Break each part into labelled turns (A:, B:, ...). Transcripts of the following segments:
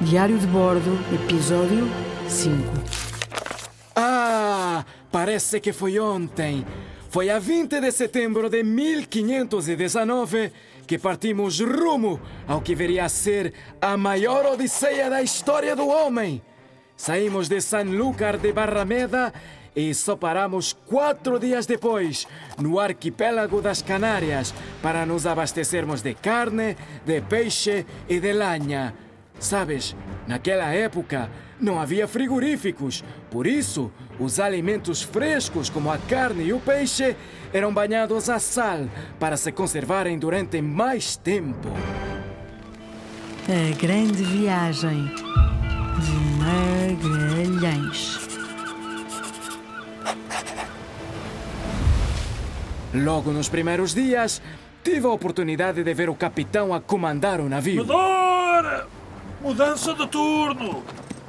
A: Diário de Bordo, episódio 5.
B: Ah, parece que foi ontem. Foi a 20 de setembro de 1519 que partimos rumo ao que viria a ser a maior odisseia da história do homem. Saímos de Sanlúcar de Barrameda e só paramos quatro dias depois no arquipélago das Canárias para nos abastecermos de carne, de peixe e de lanha. Sabes, naquela época não havia frigoríficos, por isso os alimentos frescos, como a carne e o peixe, eram banhados a sal para se conservarem durante mais tempo.
A: A grande viagem de Magalhães.
B: Logo nos primeiros dias, tive a oportunidade de ver o capitão a comandar o navio.
C: Medora! Mudança de turno!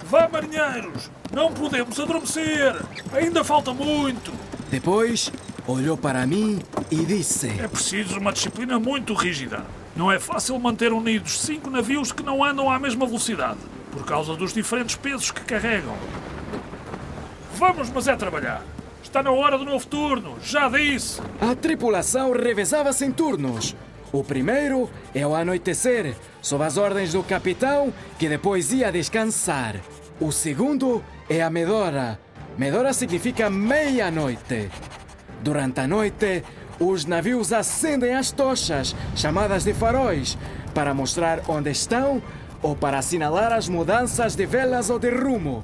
C: Vá, marinheiros! Não podemos adormecer! Ainda falta muito!
B: Depois, olhou para mim e disse:
C: É preciso uma disciplina muito rígida. Não é fácil manter unidos cinco navios que não andam à mesma velocidade, por causa dos diferentes pesos que carregam. Vamos, mas é trabalhar. Está na hora do novo turno, já disse!
B: A tripulação revezava-se em turnos. O primeiro é ao anoitecer, sob as ordens do capitão, que depois ia descansar. O segundo é a medora. Medora significa meia-noite. Durante a noite, os navios acendem as tochas, chamadas de faróis, para mostrar onde estão ou para assinalar as mudanças de velas ou de rumo.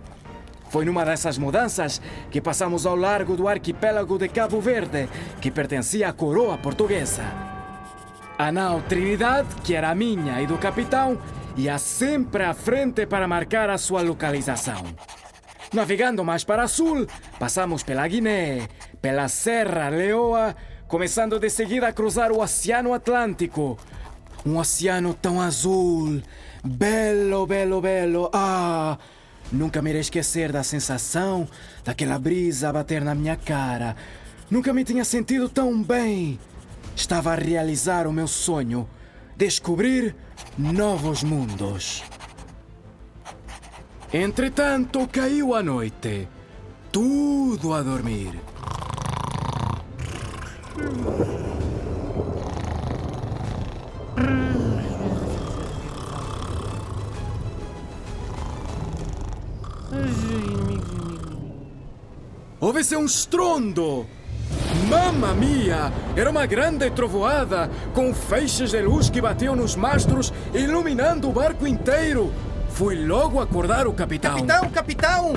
B: Foi numa dessas mudanças que passamos ao largo do arquipélago de Cabo Verde, que pertencia à coroa portuguesa. A nau Trinidade, que era minha e do capitão, ia sempre à frente para marcar a sua localização. Navegando mais para sul, passamos pela Guiné, pela Serra Leoa, começando de seguida a cruzar o Oceano Atlântico. Um oceano tão azul, belo, belo, belo. Ah! Nunca me irei esquecer da sensação daquela brisa a bater na minha cara. Nunca me tinha sentido tão bem. Estava a realizar o meu sonho: descobrir novos mundos. Entretanto, caiu a noite. Tudo a dormir. Houve-se um estrondo. Mamma mia! Era uma grande trovoada, com feixes de luz que batiam nos mastros, iluminando o barco inteiro. Fui logo acordar o capitão.
D: Capitão, capitão!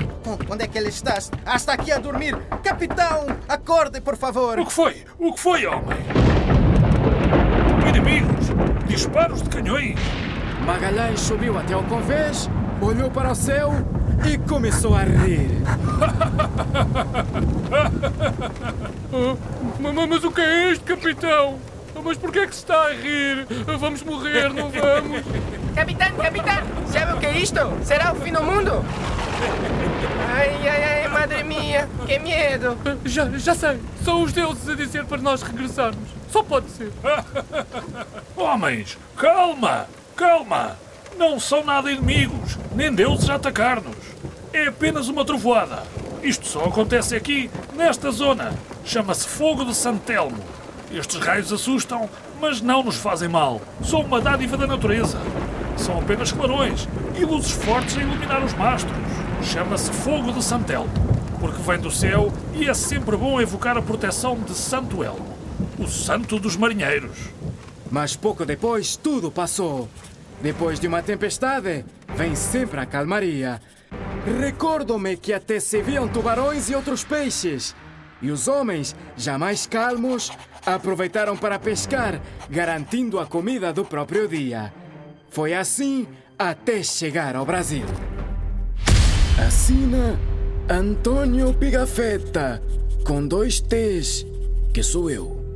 D: Onde é que ele está? Ah, está aqui a dormir. Capitão, acorde, por favor.
C: O que foi? O que foi, homem? Inimigos! Disparos de canhões!
B: Magalhães subiu até ao convés, olhou para o céu e começou a rir.
E: mas, mas o que é isto, capitão? Mas por que é que se está a rir? Vamos morrer, não vamos?
F: Capitão, capitão, sabe o que é isto? Será o fim do mundo? Ai, ai, ai, madre minha, que medo!
E: Já, já sei, são os deuses a dizer para nós regressarmos. Só pode ser.
C: Homens, calma, calma! Não são nada inimigos, nem deuses a atacar-nos. É apenas uma trovoada. Isto só acontece aqui, nesta zona. Chama-se Fogo de Santelmo. Estes raios assustam, mas não nos fazem mal. São uma dádiva da natureza. São apenas clarões e luzes fortes a iluminar os mastros. Chama-se Fogo de Santelmo, porque vem do céu e é sempre bom evocar a proteção de Santo Elmo, o santo dos marinheiros.
B: Mas pouco depois tudo passou. Depois de uma tempestade, vem sempre a calmaria. Recordo-me que até se viam tubarões e outros peixes. E os homens, já mais calmos, aproveitaram para pescar, garantindo a comida do próprio dia. Foi assim até chegar ao Brasil. Assina Antônio Pigafetta, com dois T's, que sou eu.